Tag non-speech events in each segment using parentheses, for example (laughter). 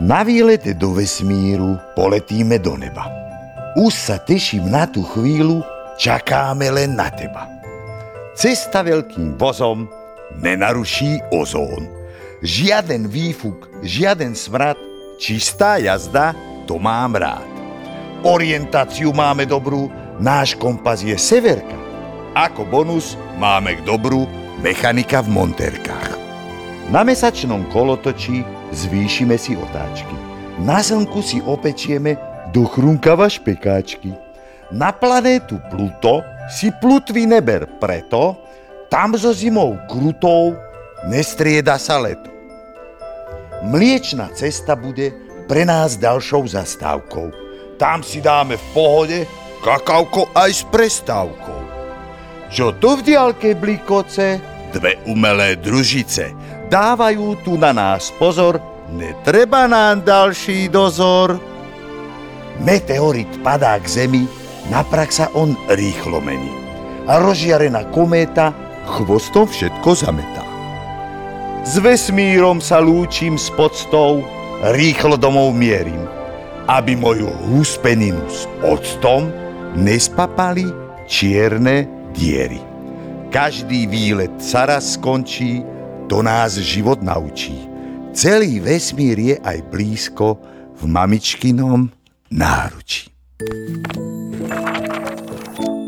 Na výlete do vesmíru poletíme do neba. Už sa teším na tú chvíľu, čakáme len na teba. Cesta veľkým vozom nenaruší ozón. Žiaden výfuk, žiaden smrad, čistá jazda, to mám rád. Orientáciu máme dobrú, náš kompas je severka. Ako bonus máme k dobru mechanika v monterkách. Na mesačnom kolotočí zvýšime si otáčky. Na slnku si opečieme do chrunkava špekáčky. Na planétu Pluto si plutvy neber preto, tam so zimou krutou nestrieda sa leto. Mliečna cesta bude pre nás ďalšou zastávkou. Tam si dáme v pohode kakauko aj s prestávkou. Čo tu v diálke blikoce? Dve umelé družice dávajú tu na nás pozor, netreba nám ďalší dozor. Meteorit padá k zemi, na prak sa on rýchlo mení. A rozžiarená kométa chvostom všetko zametá. S vesmírom sa lúčim s podstou, rýchlo domov mierim, aby moju húspeninu s octom nespapali čierne diery. Každý výlet sa raz skončí, to nás život naučí. Celý vesmír je aj blízko v mamičkinom náručí.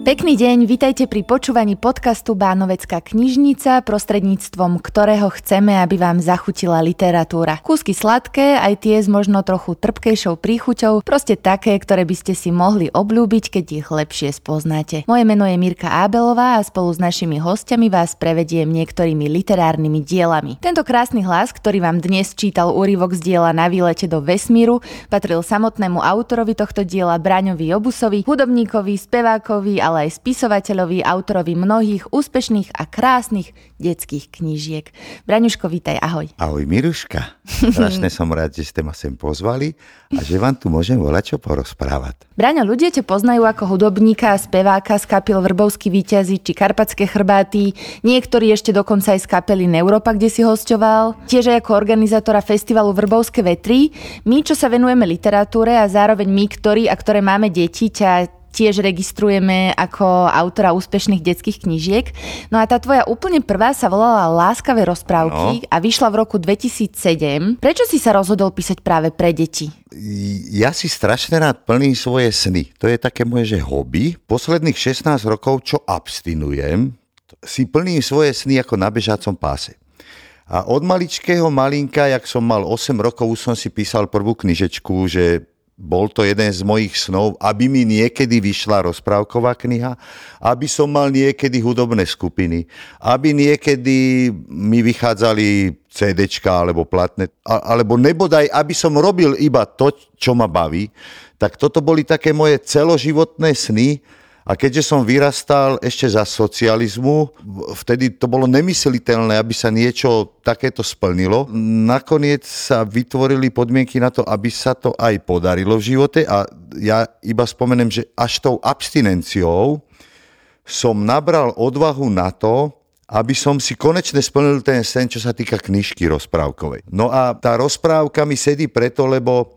Pekný deň, vitajte pri počúvaní podcastu Bánovecká knižnica, prostredníctvom ktorého chceme, aby vám zachutila literatúra. Kúsky sladké, aj tie s možno trochu trpkejšou príchuťou, proste také, ktoré by ste si mohli obľúbiť, keď ich lepšie spoznáte. Moje meno je Mirka Ábelová a spolu s našimi hostiami vás prevediem niektorými literárnymi dielami. Tento krásny hlas, ktorý vám dnes čítal úryvok z diela Na výlete do vesmíru, patril samotnému autorovi tohto diela Braňovi Obusovi, hudobníkovi, spevákovi, ale ale aj spisovateľovi, autorovi mnohých úspešných a krásnych detských knížiek. Braňuško, vítaj, ahoj. Ahoj, Miruška. Strašne som rád, že ste ma sem pozvali a že vám tu môžem volať čo porozprávať. Braňo, ľudia ťa poznajú ako hudobníka speváka z kapil Vrbovský víťazi či Karpatské chrbáty, niektorí ešte dokonca aj z kapely Neuropa, kde si hostoval, tiež aj ako organizátora festivalu Vrbovské vetry. My, čo sa venujeme literatúre a zároveň my, ktorí a ktoré máme deti, ťa tiež registrujeme ako autora úspešných detských knížiek. No a tá tvoja úplne prvá sa volala Láskavé rozprávky no. a vyšla v roku 2007. Prečo si sa rozhodol písať práve pre deti? Ja si strašne rád plním svoje sny. To je také moje že hobby. Posledných 16 rokov, čo abstinujem, si plním svoje sny ako na bežácom páse. A od maličkého malinka, jak som mal 8 rokov, už som si písal prvú knižečku, že bol to jeden z mojich snov, aby mi niekedy vyšla rozprávková kniha, aby som mal niekedy hudobné skupiny, aby niekedy mi vychádzali CDčka alebo platné, alebo nebodaj, aby som robil iba to, čo ma baví, tak toto boli také moje celoživotné sny, a keďže som vyrastal ešte za socializmu, vtedy to bolo nemysliteľné, aby sa niečo takéto splnilo. Nakoniec sa vytvorili podmienky na to, aby sa to aj podarilo v živote a ja iba spomenem, že až tou abstinenciou som nabral odvahu na to, aby som si konečne splnil ten sen, čo sa týka knižky rozprávkovej. No a tá rozprávka mi sedí preto, lebo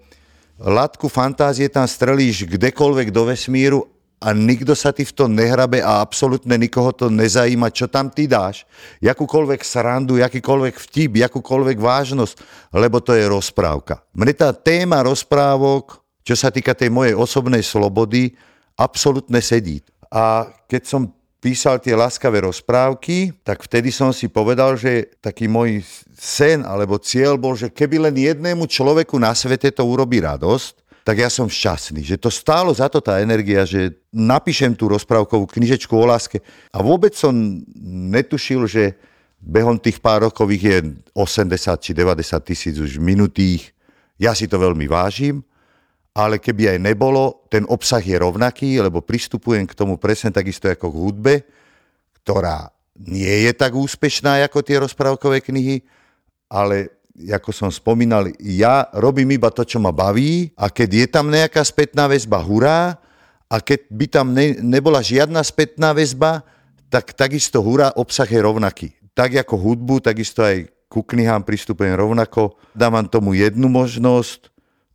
latku fantázie tam strelíš kdekoľvek do vesmíru a nikto sa ti v tom nehrabe a absolútne nikoho to nezajíma, čo tam ty dáš. Jakúkoľvek srandu, jakýkoľvek vtip, jakúkoľvek vážnosť, lebo to je rozprávka. Mne tá téma rozprávok, čo sa týka tej mojej osobnej slobody, absolútne sedí. A keď som písal tie láskavé rozprávky, tak vtedy som si povedal, že taký môj sen alebo cieľ bol, že keby len jednému človeku na svete to urobí radosť, tak ja som šťastný, že to stálo za to tá energia, že napíšem tú rozprávkovú knižečku o láske a vôbec som netušil, že behom tých pár rokov ich je 80 či 90 tisíc už minutých. Ja si to veľmi vážim, ale keby aj nebolo, ten obsah je rovnaký, lebo pristupujem k tomu presne takisto ako k hudbe, ktorá nie je tak úspešná ako tie rozprávkové knihy, ale ako som spomínal, ja robím iba to, čo ma baví a keď je tam nejaká spätná väzba, hurá, a keď by tam ne, nebola žiadna spätná väzba, tak takisto hurá, obsah je rovnaký. Tak ako hudbu, takisto aj ku knihám pristupujem rovnako. Dávam tomu jednu možnosť,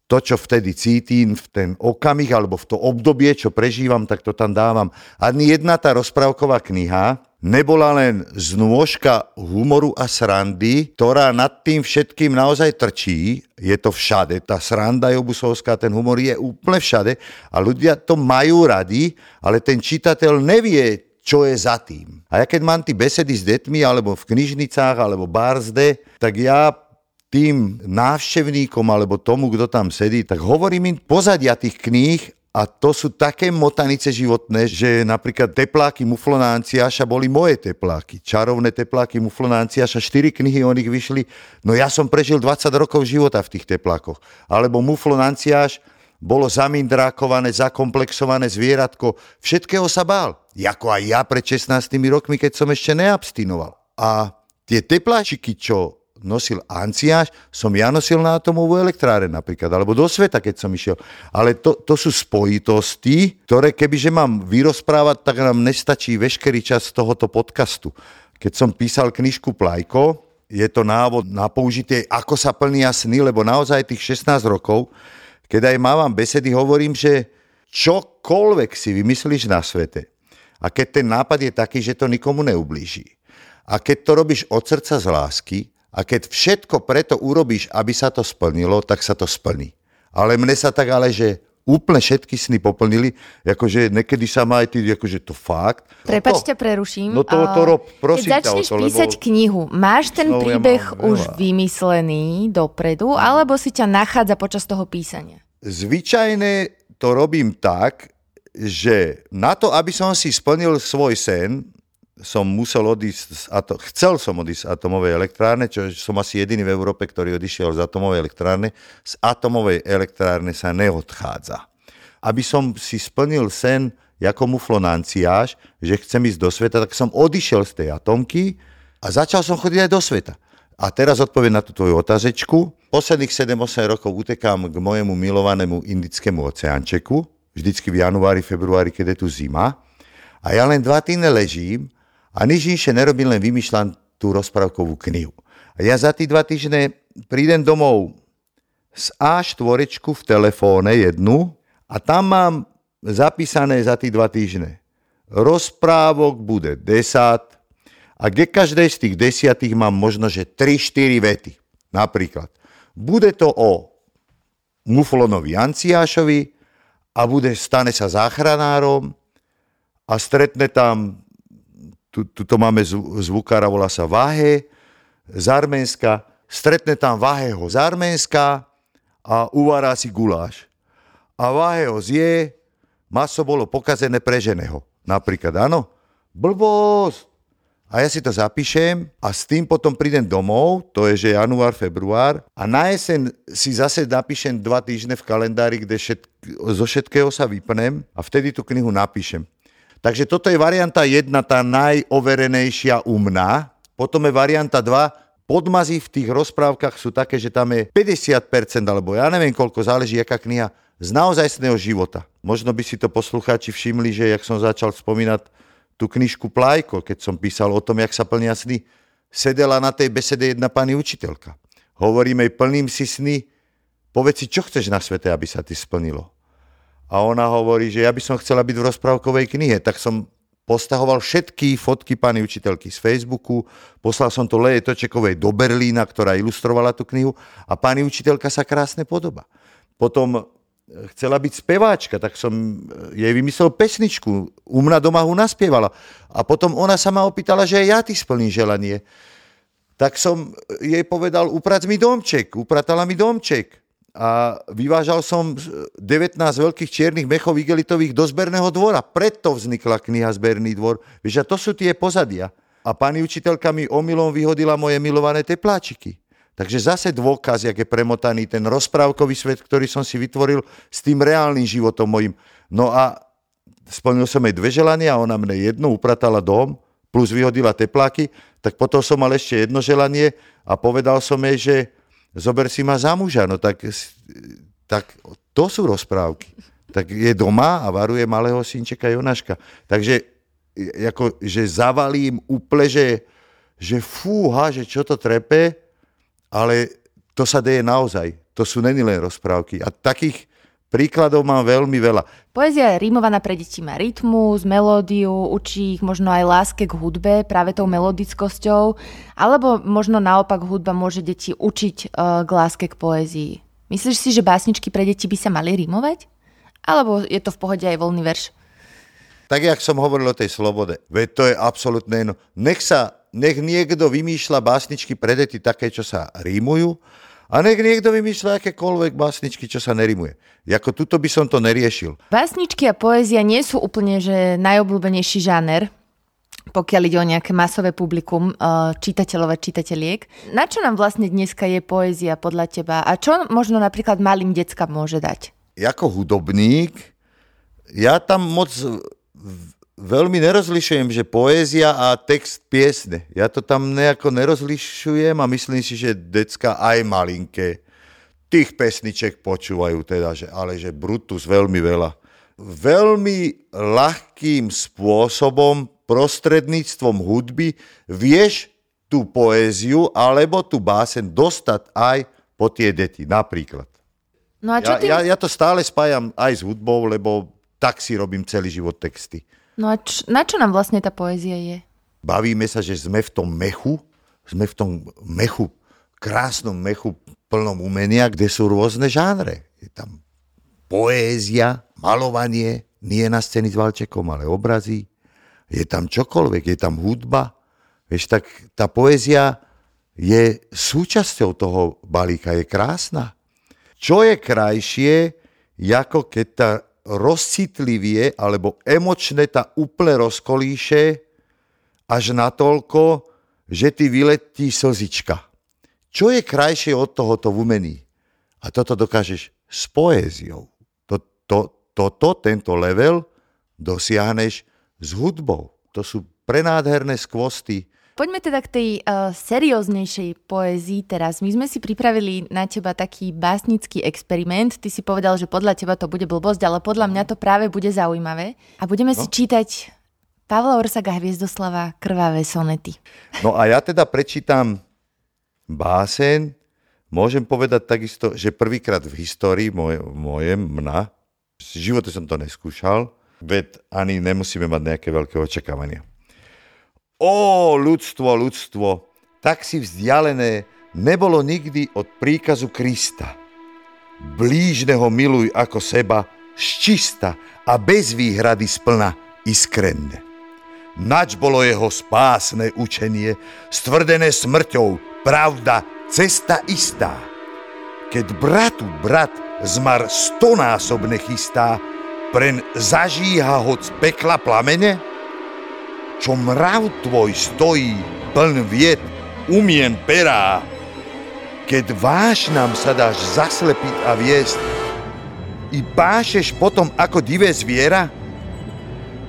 to, čo vtedy cítim, v ten okamih alebo v to obdobie, čo prežívam, tak to tam dávam. Ani jedna tá rozprávková kniha nebola len znôžka humoru a srandy, ktorá nad tým všetkým naozaj trčí. Je to všade. Tá sranda Jobusovská, ten humor je úplne všade a ľudia to majú radi, ale ten čitateľ nevie, čo je za tým. A ja keď mám tie besedy s deťmi, alebo v knižnicách, alebo barzde, tak ja tým návštevníkom alebo tomu, kto tam sedí, tak hovorím im pozadia tých kníh a to sú také motanice životné, že napríklad tepláky Muflonánciaša boli moje tepláky. Čarovné tepláky Muflonánciaša, štyri knihy o nich vyšli. No ja som prežil 20 rokov života v tých teplákoch. Alebo Muflonánciaš bolo zamindrákované, zakomplexované zvieratko. Všetkého sa bál. Jako aj ja pred 16 rokmi, keď som ešte neabstinoval. A tie tepláčiky, čo nosil Anciáš, som ja nosil na atomovú elektráre napríklad, alebo do sveta, keď som išiel. Ale to, to sú spojitosti, ktoré kebyže mám vyrozprávať, tak nám nestačí veškerý čas tohoto podcastu. Keď som písal knižku Plajko, je to návod na použitie, ako sa plnia sny, lebo naozaj tých 16 rokov, keď aj mávam besedy, hovorím, že čokoľvek si vymyslíš na svete, a keď ten nápad je taký, že to nikomu neublíži, a keď to robíš od srdca z lásky, a keď všetko preto urobíš, aby sa to splnilo, tak sa to splní. Ale mne sa tak ale, že úplne všetky sny poplnili, akože nekedy sa má aj ty, akože to fakt. Prepač, no ťa preruším. No to, to rob, prosím Keď začneš to, písať lebo... knihu, máš ten No, ja príbeh mám už veľa. vymyslený dopredu, alebo si ťa nachádza počas toho písania? Zvyčajne to robím tak, že na to, aby som si splnil svoj sen, som musel odísť, z ato- chcel som odísť z atomovej elektrárne, čo som asi jediný v Európe, ktorý odišiel z atomovej elektrárne. Z atomovej elektrárne sa neodchádza. Aby som si splnil sen ako muflonanciáš, že chcem ísť do sveta, tak som odišiel z tej atomky a začal som chodiť aj do sveta. A teraz odpoviem na tú tvoju otázečku. Posledných 7-8 rokov utekám k mojemu milovanému indickému oceánčeku, vždycky v januári, februári, keď je tu zima. A ja len dva týdne ležím a nič inšie nerobím, len vymýšľam tú rozprávkovú knihu. A ja za tí dva týždne prídem domov z A4 v telefóne jednu a tam mám zapísané za tí dva týždne. Rozprávok bude 10 a kde každej z tých desiatých mám možno, že 3-4 vety. Napríklad, bude to o Muflonovi Anciášovi a bude, stane sa záchranárom a stretne tam, tu, tuto máme zv- zvukára, volá sa Váhe z Arménska, stretne tam Váheho z Arménska a uvará si guláš. A Váheho zje, maso bolo pokazené prežené ho. Napríklad, áno? Blbosť! A ja si to zapíšem a s tým potom prídem domov, to je že január, február a na jeseň si zase napíšem dva týždne v kalendári, kde všet, zo všetkého sa vypnem a vtedy tú knihu napíšem. Takže toto je varianta jedna, tá najoverenejšia u mňa. Potom je varianta 2, podmazy v tých rozprávkach sú také, že tam je 50%, alebo ja neviem koľko, záleží aká kniha, z naozajstného života. Možno by si to poslucháči všimli, že jak som začal spomínať tú knižku Plajko, keď som písal o tom, jak sa plnia sny, sedela na tej besede jedna pani učiteľka. Hovoríme jej, plním si sny, povedz si, čo chceš na svete, aby sa ti splnilo. A ona hovorí, že ja by som chcela byť v rozprávkovej knihe, tak som postahoval všetky fotky pani učiteľky z Facebooku, poslal som to Leje Točekovej do Berlína, ktorá ilustrovala tú knihu a pani učiteľka sa krásne podoba. Potom e, chcela byť speváčka, tak som e, jej vymyslel pesničku. U mňa doma ho naspievala. A potom ona sa ma opýtala, že aj ja ti splním želanie. Tak som jej povedal, uprac mi domček. Upratala mi domček. A vyvážal som 19 veľkých čiernych mechov igelitových do zberného dvora. Preto vznikla kniha Zberný dvor. Vieš, a to sú tie pozadia. A pani učiteľka mi omylom vyhodila moje milované tepláčiky. Takže zase dôkaz, jak je premotaný ten rozprávkový svet, ktorý som si vytvoril s tým reálnym životom mojim. No a splnil som jej dve želania, ona mne jedno upratala dom, plus vyhodila tepláky, tak potom som mal ešte jedno želanie a povedal som jej, že zober si ma za muža. No tak, tak to sú rozprávky. Tak je doma a varuje malého synčeka Jonaška. Takže ako, že zavalím úplne, že, že fúha, že čo to trepe, ale to sa deje naozaj. To sú není len rozprávky. A takých príkladov mám veľmi veľa. Poézia je rímovaná pre deti, má rytmus, melódiu, učí ich možno aj láske k hudbe práve tou melodickosťou, alebo možno naopak hudba môže deti učiť uh, k láske k poézii. Myslíš si, že básničky pre deti by sa mali rímovať? Alebo je to v pohode aj voľný verš? Tak, jak som hovoril o tej slobode, veď to je absolútne jedno. Nech sa, nech niekto vymýšľa básničky pre deti také, čo sa rímujú, a nech niekto vymýšľa akékoľvek básničky, čo sa nerimuje. Jako tuto by som to neriešil. Básničky a poézia nie sú úplne že najobľúbenejší žáner, pokiaľ ide o nejaké masové publikum eh, čitateľov a čitateľiek. Na čo nám vlastne dneska je poézia podľa teba? A čo možno napríklad malým deckám môže dať? Jako hudobník, ja tam moc veľmi nerozlišujem, že poézia a text piesne. Ja to tam nejako nerozlišujem a myslím si, že decka aj malinké tých pesniček počúvajú teda, že, ale že Brutus veľmi veľa. Veľmi ľahkým spôsobom, prostredníctvom hudby vieš tú poéziu alebo tú básen dostať aj po tie deti, napríklad. No a čo ja, ty... ja, ja to stále spájam aj s hudbou, lebo tak si robím celý život texty. No a č- na čo nám vlastne tá poézia je? Bavíme sa, že sme v tom mechu, sme v tom mechu, krásnom mechu plnom umenia, kde sú rôzne žánre. Je tam poézia, malovanie, nie na scény s Valčekom, ale obrazy. Je tam čokoľvek, je tam hudba. Vieš, tak tá poézia je súčasťou toho balíka, je krásna. Čo je krajšie, ako keď tá rozcitlivie alebo emočne ta úplne rozkolíše až natoľko, že ty vyletí slzička. Čo je krajšie od tohoto v umení? A toto dokážeš s poéziou. Toto, to, toto, tento level dosiahneš s hudbou. To sú prenádherné skvosty, Poďme teda k tej uh, serióznejšej poézii teraz. My sme si pripravili na teba taký básnický experiment. Ty si povedal, že podľa teba to bude blbosť, ale podľa mňa to práve bude zaujímavé. A budeme no. si čítať Pavla Orsaga Hviezdoslava Krvavé sonety. No a ja teda prečítam básen. Môžem povedať takisto, že prvýkrát v histórii moje, moje mna, v živote som to neskúšal, veď ani nemusíme mať nejaké veľké očakávania. Ó, ľudstvo, ľudstvo, tak si vzdialené nebolo nikdy od príkazu Krista. Blížneho miluj ako seba, ščista a bez výhrady splna iskrenne. Nač bolo jeho spásne učenie, stvrdené smrťou, pravda, cesta istá. Keď bratu brat zmar stonásobne chystá, pren zažíha hoc pekla plamene, čo mrav tvoj stojí pln vied, umiem perá. Keď váš nám sa dáš zaslepiť a viesť, i pášeš potom ako divé zviera?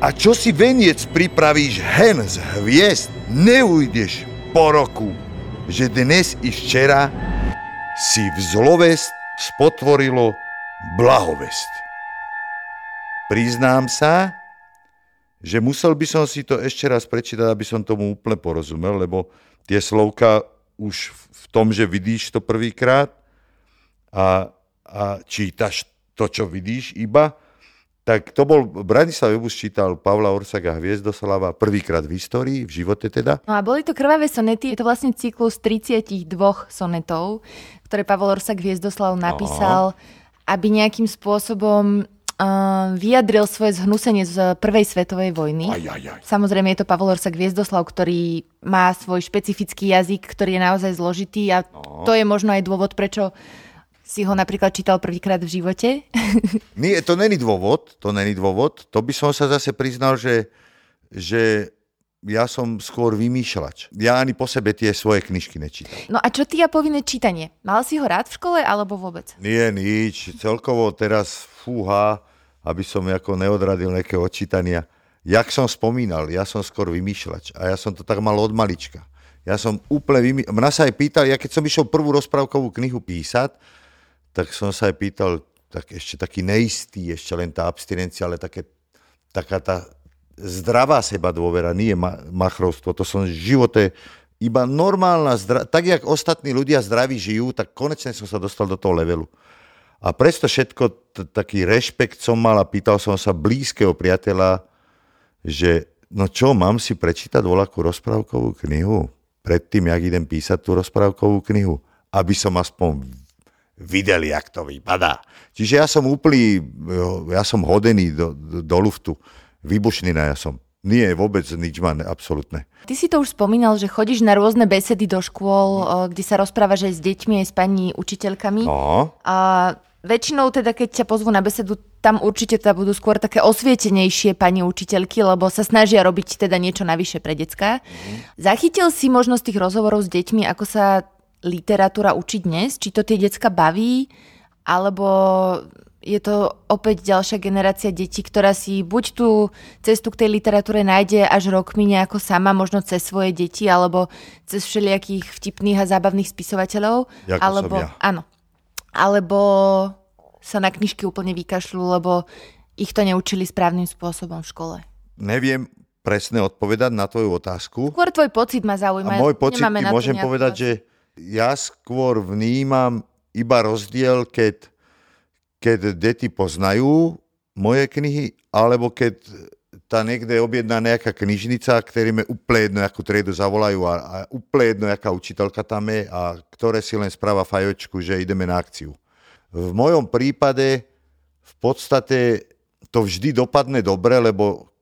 A čo si veniec pripravíš hen z hviezd, neujdeš po roku, že dnes i včera si v zlovest spotvorilo blahovest. Priznám sa, že musel by som si to ešte raz prečítať, aby som tomu úplne porozumel, lebo tie slovka už v tom, že vidíš to prvýkrát a, a čítaš to, čo vidíš iba, tak to bol, Branislav Jobus čítal Pavla Orsaga Hviezdoslava prvýkrát v histórii, v živote teda. No a boli to krvavé sonety, je to vlastne cyklus 32 sonetov, ktoré Pavel Orsak Hviezdoslav napísal, Aha. aby nejakým spôsobom vyjadril svoje zhnusenie z prvej svetovej vojny. Aj, aj, aj. Samozrejme je to Pavol Orsak Viezdoslav, ktorý má svoj špecifický jazyk, ktorý je naozaj zložitý a no. to je možno aj dôvod, prečo si ho napríklad čítal prvýkrát v živote. (laughs) Nie, to není dôvod, to není dôvod. To by som sa zase priznal, že, že ja som skôr vymýšľač. Ja ani po sebe tie svoje knižky nečítam. No a čo ty a povinné čítanie? Mal si ho rád v škole alebo vôbec? Nie, nič. Celkovo teraz fúha, aby som ako neodradil nejaké odčítania. Jak som spomínal, ja som skôr vymýšľač a ja som to tak mal od malička. Ja som úplne vymýšľač. Mňa sa aj pýtal, ja keď som išiel prvú rozprávkovú knihu písať, tak som sa aj pýtal, tak ešte taký neistý, ešte len tá abstinencia, ale také, taká tá zdravá seba dôvera, nie ma, machrovstvo. To som v živote iba normálna, zdra- tak jak ostatní ľudia zdraví žijú, tak konečne som sa dostal do toho levelu. A presto všetko t- taký rešpekt som mal a pýtal som sa blízkeho priateľa, že no čo, mám si prečítať voľakú rozprávkovú knihu predtým, jak idem písať tú rozprávkovú knihu, aby som aspoň videl, jak to vypadá. Čiže ja som úplný, ja som hodený do, do, do luftu, vybušnina ja som. Nie, vôbec nič ma, absolútne. Ty si to už spomínal, že chodíš na rôzne besedy do škôl, kde sa rozprávaš aj s deťmi, aj s pani učiteľkami. No. A väčšinou teda, keď ťa pozvú na besedu, tam určite teda budú skôr také osvietenejšie pani učiteľky, lebo sa snažia robiť teda niečo navyše pre decka. Mm. Zachytil si možnosť tých rozhovorov s deťmi, ako sa literatúra učí dnes? Či to tie decka baví? Alebo je to opäť ďalšia generácia detí, ktorá si buď tú cestu k tej literatúre nájde až rokmi nejako sama, možno cez svoje deti, alebo cez všelijakých vtipných a zábavných spisovateľov. Jako alebo, som ja. Áno. Alebo sa na knižky úplne vykašľú, lebo ich to neučili správnym spôsobom v škole. Neviem presne odpovedať na tvoju otázku. Skôr tvoj pocit ma zaujíma. A môj pocit Nemáme ti môžem povedať, vás- že ja skôr vnímam iba rozdiel, keď, keď deti poznajú moje knihy, alebo keď tá niekde objedná nejaká knižnica, ktorým je úplne jedno, akú triedu zavolajú a, a úplne jedno, aká učiteľka tam je a ktoré si len správa fajočku, že ideme na akciu. V mojom prípade v podstate to vždy dopadne dobre, lebo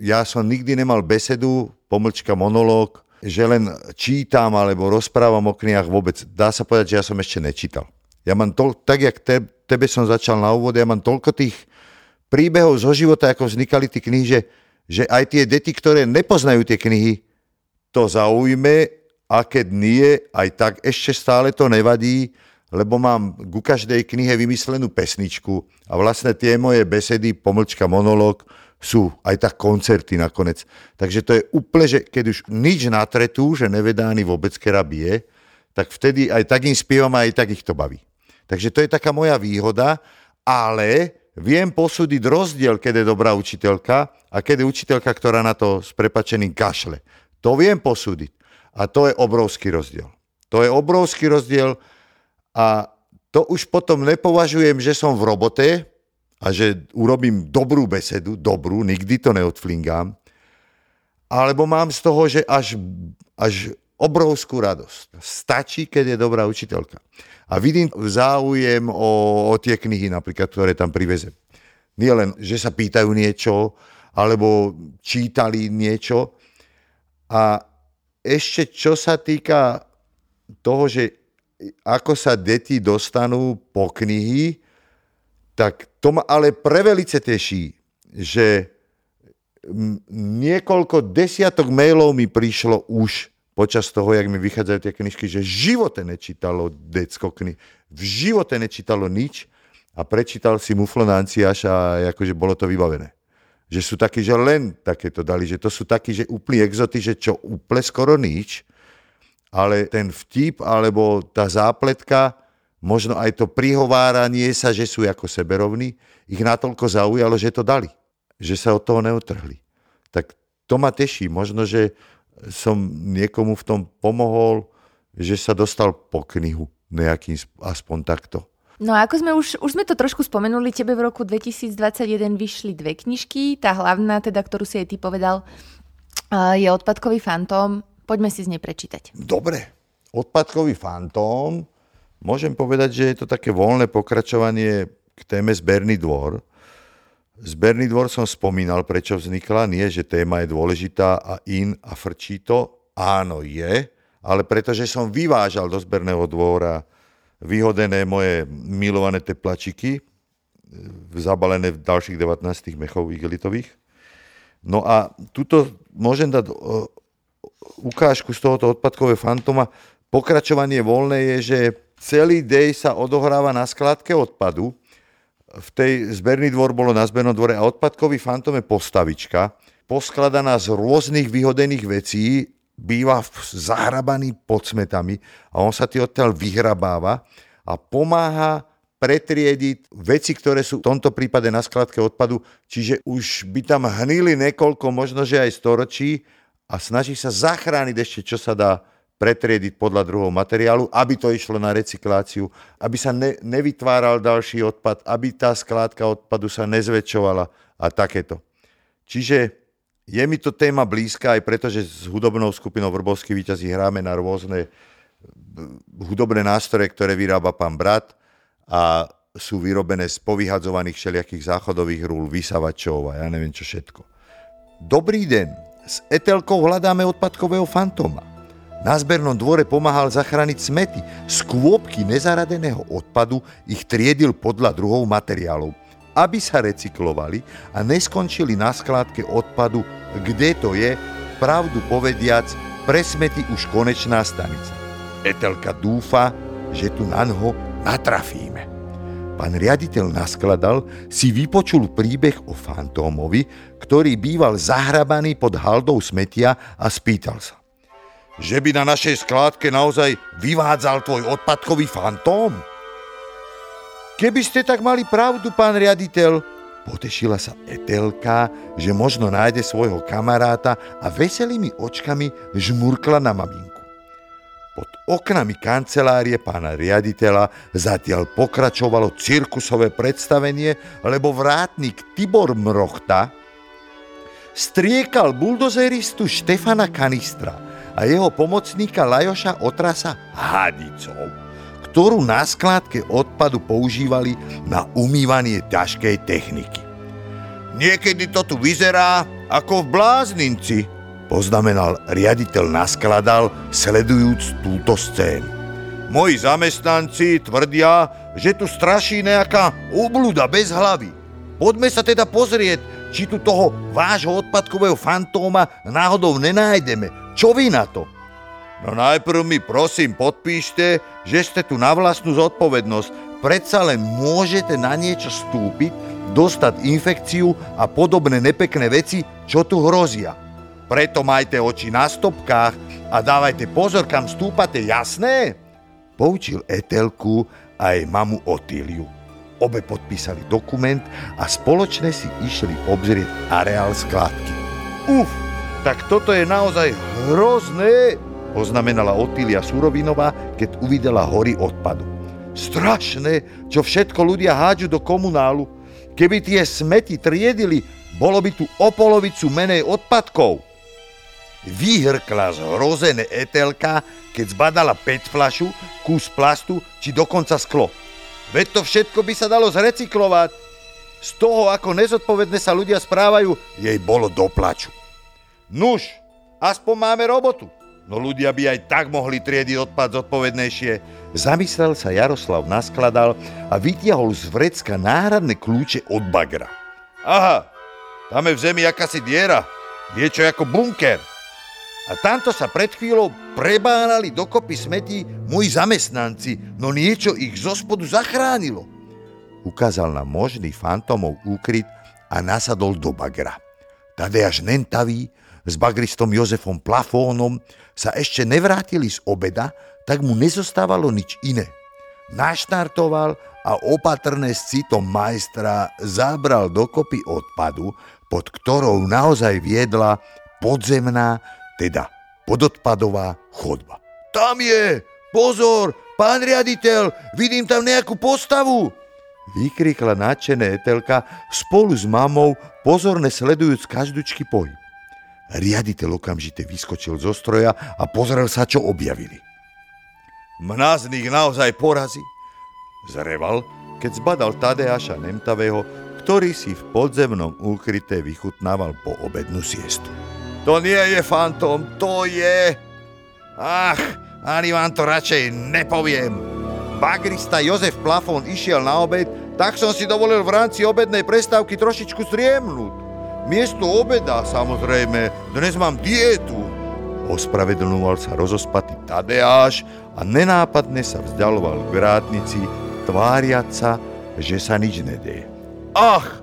ja som nikdy nemal besedu, pomlčka monológ, že len čítam alebo rozprávam o knihách vôbec. Dá sa povedať, že ja som ešte nečítal. Ja mám to, tak, jak te, tebe som začal na úvod, ja mám toľko tých príbehov zo života, ako vznikali tie knihy, že, že aj tie deti, ktoré nepoznajú tie knihy, to zaujme a keď nie, aj tak ešte stále to nevadí, lebo mám ku každej knihe vymyslenú pesničku a vlastne tie moje besedy, pomlčka, monológ, sú aj tak koncerty nakoniec. Takže to je úplne, že keď už nič natretú, že nevedá ani vôbec, kera bije, tak vtedy aj tak im spievam a aj tak ich to baví. Takže to je taká moja výhoda, ale viem posúdiť rozdiel, keď je dobrá učiteľka a keď je učiteľka, ktorá na to s prepačeným kašle. To viem posúdiť. A to je obrovský rozdiel. To je obrovský rozdiel a to už potom nepovažujem, že som v robote a že urobím dobrú besedu, dobrú, nikdy to neodflingám, alebo mám z toho, že až, až obrovskú radosť. Stačí, keď je dobrá učiteľka. A vidím záujem o, o tie knihy napríklad, ktoré tam privezem. Nie len, že sa pýtajú niečo, alebo čítali niečo. A ešte čo sa týka toho, že ako sa deti dostanú po knihy, tak to ma ale prevelice teší, že niekoľko desiatok mailov mi prišlo už počas toho, jak mi vychádzajú tie knižky, že v živote nečítalo decko knih. V živote nečítalo nič a prečítal si Muflonanciaš a akože bolo to vybavené. Že sú takí, že len takéto dali, že to sú takí, že úplne exoty, že čo úplne skoro nič, ale ten vtip alebo tá zápletka, možno aj to prihováranie sa, že sú ako seberovní, ich natoľko zaujalo, že to dali. Že sa od toho neutrhli. Tak to ma teší. Možno, že som niekomu v tom pomohol, že sa dostal po knihu nejakým, sp- aspoň takto. No a ako sme už, už sme to trošku spomenuli, tebe v roku 2021 vyšli dve knižky, tá hlavná, teda, ktorú si aj ty povedal, je Odpadkový fantóm. Poďme si z nej prečítať. Dobre, odpadkový fantóm, môžem povedať, že je to také voľné pokračovanie k téme Zberný dvor. Zberný dvor som spomínal, prečo vznikla, nie, že téma je dôležitá a in a frčí to. Áno, je, ale pretože som vyvážal do zberného dvora vyhodené moje milované teplačiky, e, zabalené v ďalších 19 mechov igelitových. No a tuto môžem dať e, ukážku z tohoto odpadkového fantoma. Pokračovanie voľné je, že celý dej sa odohráva na skladke odpadu. V tej zberný dvor bolo na zbernom dvore a odpadkový fantom je postavička, poskladaná z rôznych vyhodených vecí, býva zahrabaný pod smetami a on sa ti odtiaľ vyhrabáva a pomáha pretriediť veci, ktoré sú v tomto prípade na skladke odpadu, čiže už by tam hnili niekoľko, možno že aj storočí a snaží sa zachrániť ešte, čo sa dá pretriediť podľa druhého materiálu, aby to išlo na recykláciu, aby sa ne, nevytváral ďalší odpad, aby tá skládka odpadu sa nezväčšovala a takéto. Čiže je mi to téma blízka aj preto, že s hudobnou skupinou Vrbovský výťazí hráme na rôzne hudobné nástroje, ktoré vyrába pán brat a sú vyrobené z povyhadzovaných všelijakých záchodových rúl, vysavačov a ja neviem čo všetko. Dobrý deň, s Etelkou hľadáme odpadkového fantoma. Na zbernom dvore pomáhal zachrániť smety. Z kôpky nezaradeného odpadu ich triedil podľa druhov materiálov aby sa recyklovali a neskončili na skládke odpadu, kde to je, pravdu povediac, presmety už konečná stanica. Etelka dúfa, že tu na nho natrafíme. Pán riaditeľ naskladal, si vypočul príbeh o fantómovi, ktorý býval zahrabaný pod haldou smetia a spýtal sa. Že by na našej skládke naozaj vyvádzal tvoj odpadkový fantóm? Keby ste tak mali pravdu, pán riaditeľ, potešila sa Etelka, že možno nájde svojho kamaráta a veselými očkami žmurkla na maminku. Pod oknami kancelárie pána riaditeľa zatiaľ pokračovalo cirkusové predstavenie, lebo vrátnik Tibor Mrochta striekal buldozeristu Štefana Kanistra a jeho pomocníka Lajoša Otrasa hadicou ktorú na skládke odpadu používali na umývanie ťažkej techniky. Niekedy to tu vyzerá ako v bláznici, poznamenal riaditeľ naskladal, sledujúc túto scénu. Moji zamestnanci tvrdia, že tu straší nejaká obluda bez hlavy. Poďme sa teda pozrieť, či tu toho vášho odpadkového fantóma náhodou nenájdeme. Čo vy na to? No najprv mi prosím podpíšte, že ste tu na vlastnú zodpovednosť. Predsa len môžete na niečo stúpiť, dostať infekciu a podobné nepekné veci, čo tu hrozia. Preto majte oči na stopkách a dávajte pozor, kam stúpate, jasné? Poučil Etelku a jej mamu Otíliu. Obe podpísali dokument a spoločne si išli obzrieť areál skladky. Uf, tak toto je naozaj hrozné, poznamenala Otília Surovinová, keď uvidela hory odpadu. Strašné, čo všetko ľudia hádžu do komunálu. Keby tie smeti triedili, bolo by tu o polovicu menej odpadkov. Vyhrkla zhrozené etelka, keď zbadala pet flašu, kus plastu či dokonca sklo. Veď to všetko by sa dalo zrecyklovať. Z toho, ako nezodpovedne sa ľudia správajú, jej bolo do plaču. Nuž, aspoň máme robotu. No ľudia by aj tak mohli triediť odpad zodpovednejšie. Zamyslel sa Jaroslav, naskladal a vytiahol z vrecka náhradné kľúče od bagra. Aha, tam je v zemi akási diera, niečo ako bunker. A tamto sa pred chvíľou prebánali dokopy smetí moji zamestnanci, no niečo ich zo spodu zachránilo. Ukázal na možný fantomov úkryt a nasadol do bagra. Tadejaš Nentavý s bagristom Jozefom Plafónom sa ešte nevrátili z obeda, tak mu nezostávalo nič iné. Naštartoval a opatrne s citom majstra zabral dokopy odpadu, pod ktorou naozaj viedla podzemná, teda pododpadová chodba. Tam je! Pozor! Pán riaditeľ! Vidím tam nejakú postavu! Vykrikla nadšené Etelka spolu s mamou, pozorne sledujúc každúčky pohyb. Riaditeľ okamžite vyskočil zo stroja a pozrel sa, čo objavili. Mnaz ich naozaj porazí, zreval, keď zbadal Tadeáša Nemtavého, ktorý si v podzemnom úkryte vychutnával po obednú siestu. To nie je fantom, to je... Ach, ani vám to radšej nepoviem. Bagrista Jozef Plafón išiel na obed, tak som si dovolil v rámci obednej prestávky trošičku striemnúť. Miesto obeda, samozrejme, dnes mám dietu. Ospravedlňoval sa rozospatý Tadeáš a nenápadne sa vzdialoval k vrátnici, tváriať sa, že sa nič nedie. Ach,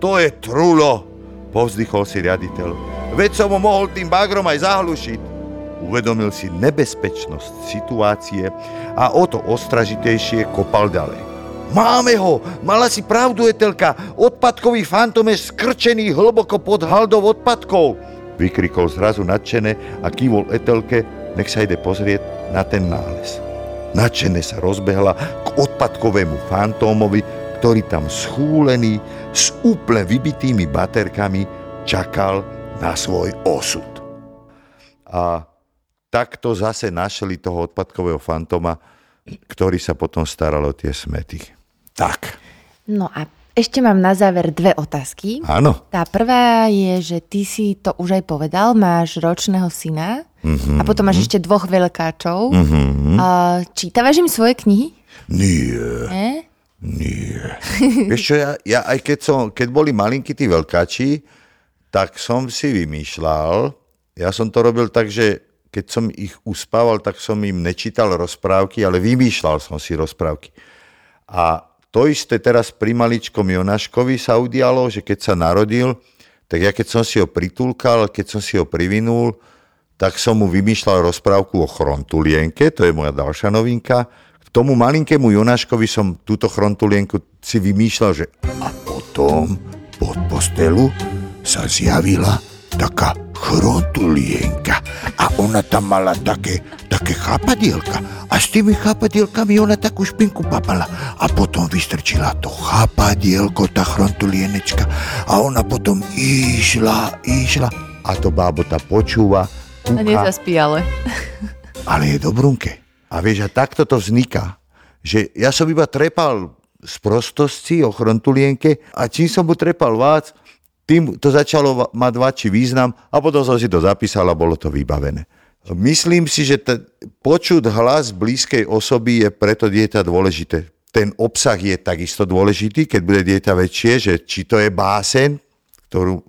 to je trulo, povzdychol si riaditeľ. Veď som ho mohol tým bagrom aj zahlušiť. Uvedomil si nebezpečnosť situácie a o to ostražitejšie kopal ďalej. Máme ho! Mala si pravdu, Etelka! Odpadkový fantom je skrčený hlboko pod haldou odpadkov! Vykrikol zrazu nadšené a kývol Etelke, nech sa ide pozrieť na ten nález. Načene sa rozbehla k odpadkovému fantómovi, ktorý tam schúlený s úplne vybitými baterkami čakal na svoj osud. A takto zase našli toho odpadkového fantoma, ktorý sa potom staral o tie smety. Tak. No a ešte mám na záver dve otázky. Áno. Tá prvá je, že ty si to už aj povedal, máš ročného syna mm-hmm. a potom máš ešte dvoch veľkáčov. Mm-hmm. Čítavaš im svoje knihy? Nie. Nie? Nie. Vieš čo, ja, ja aj keď, som, keď boli malinkí tí veľkáči, tak som si vymýšľal, ja som to robil tak, že keď som ich uspával, tak som im nečítal rozprávky, ale vymýšľal som si rozprávky. A to isté teraz pri maličkom Jonáškovi sa udialo, že keď sa narodil, tak ja keď som si ho pritulkal, keď som si ho privinul, tak som mu vymýšľal rozprávku o chrontulienke, to je moja ďalšia novinka. K tomu malinkému Jonáškovi som túto chrontulienku si vymýšľal, že a potom pod postelu sa zjavila taká chrontulienka a ona tam mala také, také chápadielka. A s tými chápadielkami ona takú špinku papala. A potom vystrčila to chápadielko, tá chrontulienečka a ona potom išla, išla. A to bábota počúva, kúka, a nezaspí ale. ale je dobrunke. A vieš, a takto to vzniká, že ja som iba trepal z prostosti o chrontulienke a čím som mu trepal vác, tým to začalo mať väčší význam a potom som si to zapísal a bolo to vybavené. Myslím si, že t- počuť hlas blízkej osoby je preto dieťa dôležité. Ten obsah je takisto dôležitý, keď bude dieťa väčšie, že či to je básen, ktorú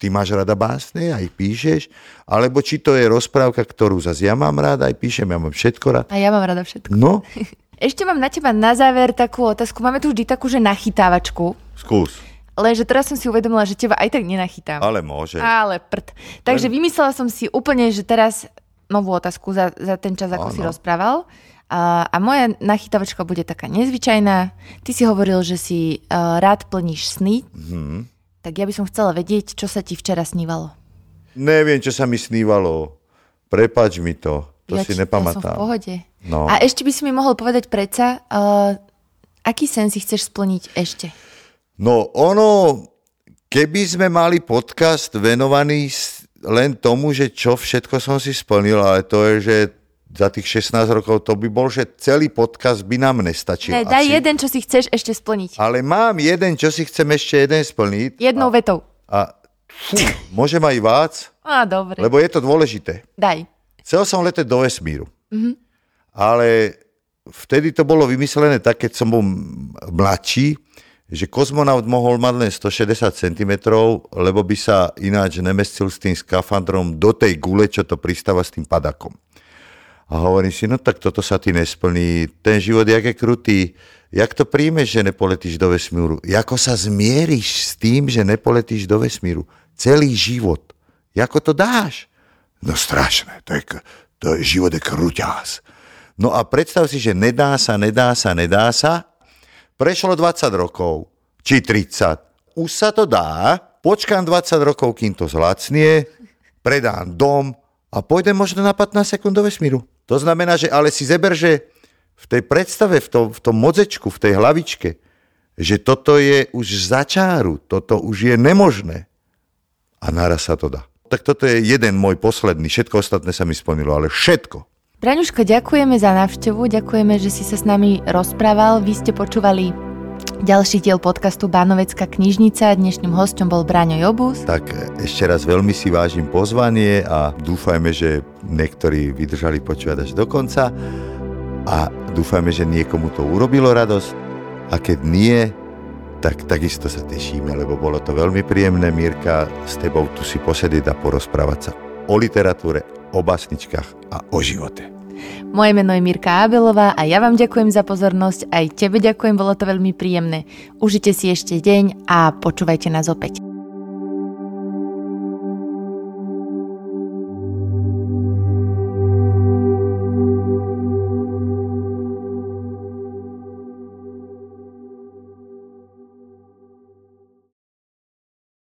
ty máš rada básne, aj píšeš, alebo či to je rozprávka, ktorú zase ja mám rada, aj píšem, ja mám všetko rád. A ja mám rada všetko. No. (laughs) Ešte mám na teba na záver takú otázku. Máme tu vždy takú, že nachytávačku. Skús. Lenže teraz som si uvedomila, že teba aj tak nenachytám. Ale môže. Ale prd. Takže Len... vymyslela som si úplne, že teraz novú otázku za, za ten čas, ako ano. si rozprával. A, a moja nachytavačka bude taká nezvyčajná. Ty si hovoril, že si uh, rád plníš sny. Hmm. Tak ja by som chcela vedieť, čo sa ti včera snívalo. Neviem, čo sa mi snívalo. Prepač mi to. To ja si nepamätám. Ja som v pohode. No. A ešte by si mi mohol povedať predsa, uh, aký sen si chceš splniť ešte? No ono, keby sme mali podcast venovaný len tomu, že čo všetko som si splnil, ale to je, že za tých 16 rokov to by bol, že celý podcast by nám nestačil. Ne, daj asi. jeden, čo si chceš ešte splniť. Ale mám jeden, čo si chcem ešte jeden splniť. Jednou a, vetou. A fú, môžem aj vác? Á, dobre. Lebo je to dôležité. Daj. Chcel som letieť do vesmíru. Mm-hmm. Ale vtedy to bolo vymyslené tak, keď som bol mladší, že kozmonaut mohol mať len 160 cm, lebo by sa ináč nemestil s tým skafandrom do tej gule, čo to pristáva s tým padakom. A hovorím si, no tak toto sa ti nesplní, ten život jak je krutý, jak to príjmeš, že nepoletíš do vesmíru? Jako sa zmieriš s tým, že nepoletíš do vesmíru? Celý život. Jako to dáš? No strašné, to je, to je život je kruťás. No a predstav si, že nedá sa, nedá sa, nedá sa Prešlo 20 rokov, či 30. Už sa to dá, počkám 20 rokov, kým to zlacnie, predám dom a pôjdem možno na 15 sekúnd do vesmíru. To znamená, že ale si zeber, že v tej predstave, v tom, v tom mozečku, v tej hlavičke, že toto je už za čáru, toto už je nemožné. A naraz sa to dá. Tak toto je jeden môj posledný, všetko ostatné sa mi splnilo, ale všetko. Braňuško, ďakujeme za návštevu, ďakujeme, že si sa s nami rozprával. Vy ste počúvali ďalší diel podcastu Bánovecká knižnica. Dnešným hostom bol Braňo Jobus. Tak ešte raz veľmi si vážim pozvanie a dúfajme, že niektorí vydržali počúvať až do konca a dúfajme, že niekomu to urobilo radosť a keď nie, tak takisto sa tešíme, lebo bolo to veľmi príjemné, Mirka, s tebou tu si posedieť a porozprávať sa o literatúre, o básničkách a o živote. Moje meno je Mirka Abelová a ja vám ďakujem za pozornosť, aj tebe ďakujem, bolo to veľmi príjemné. Užite si ešte deň a počúvajte nás opäť.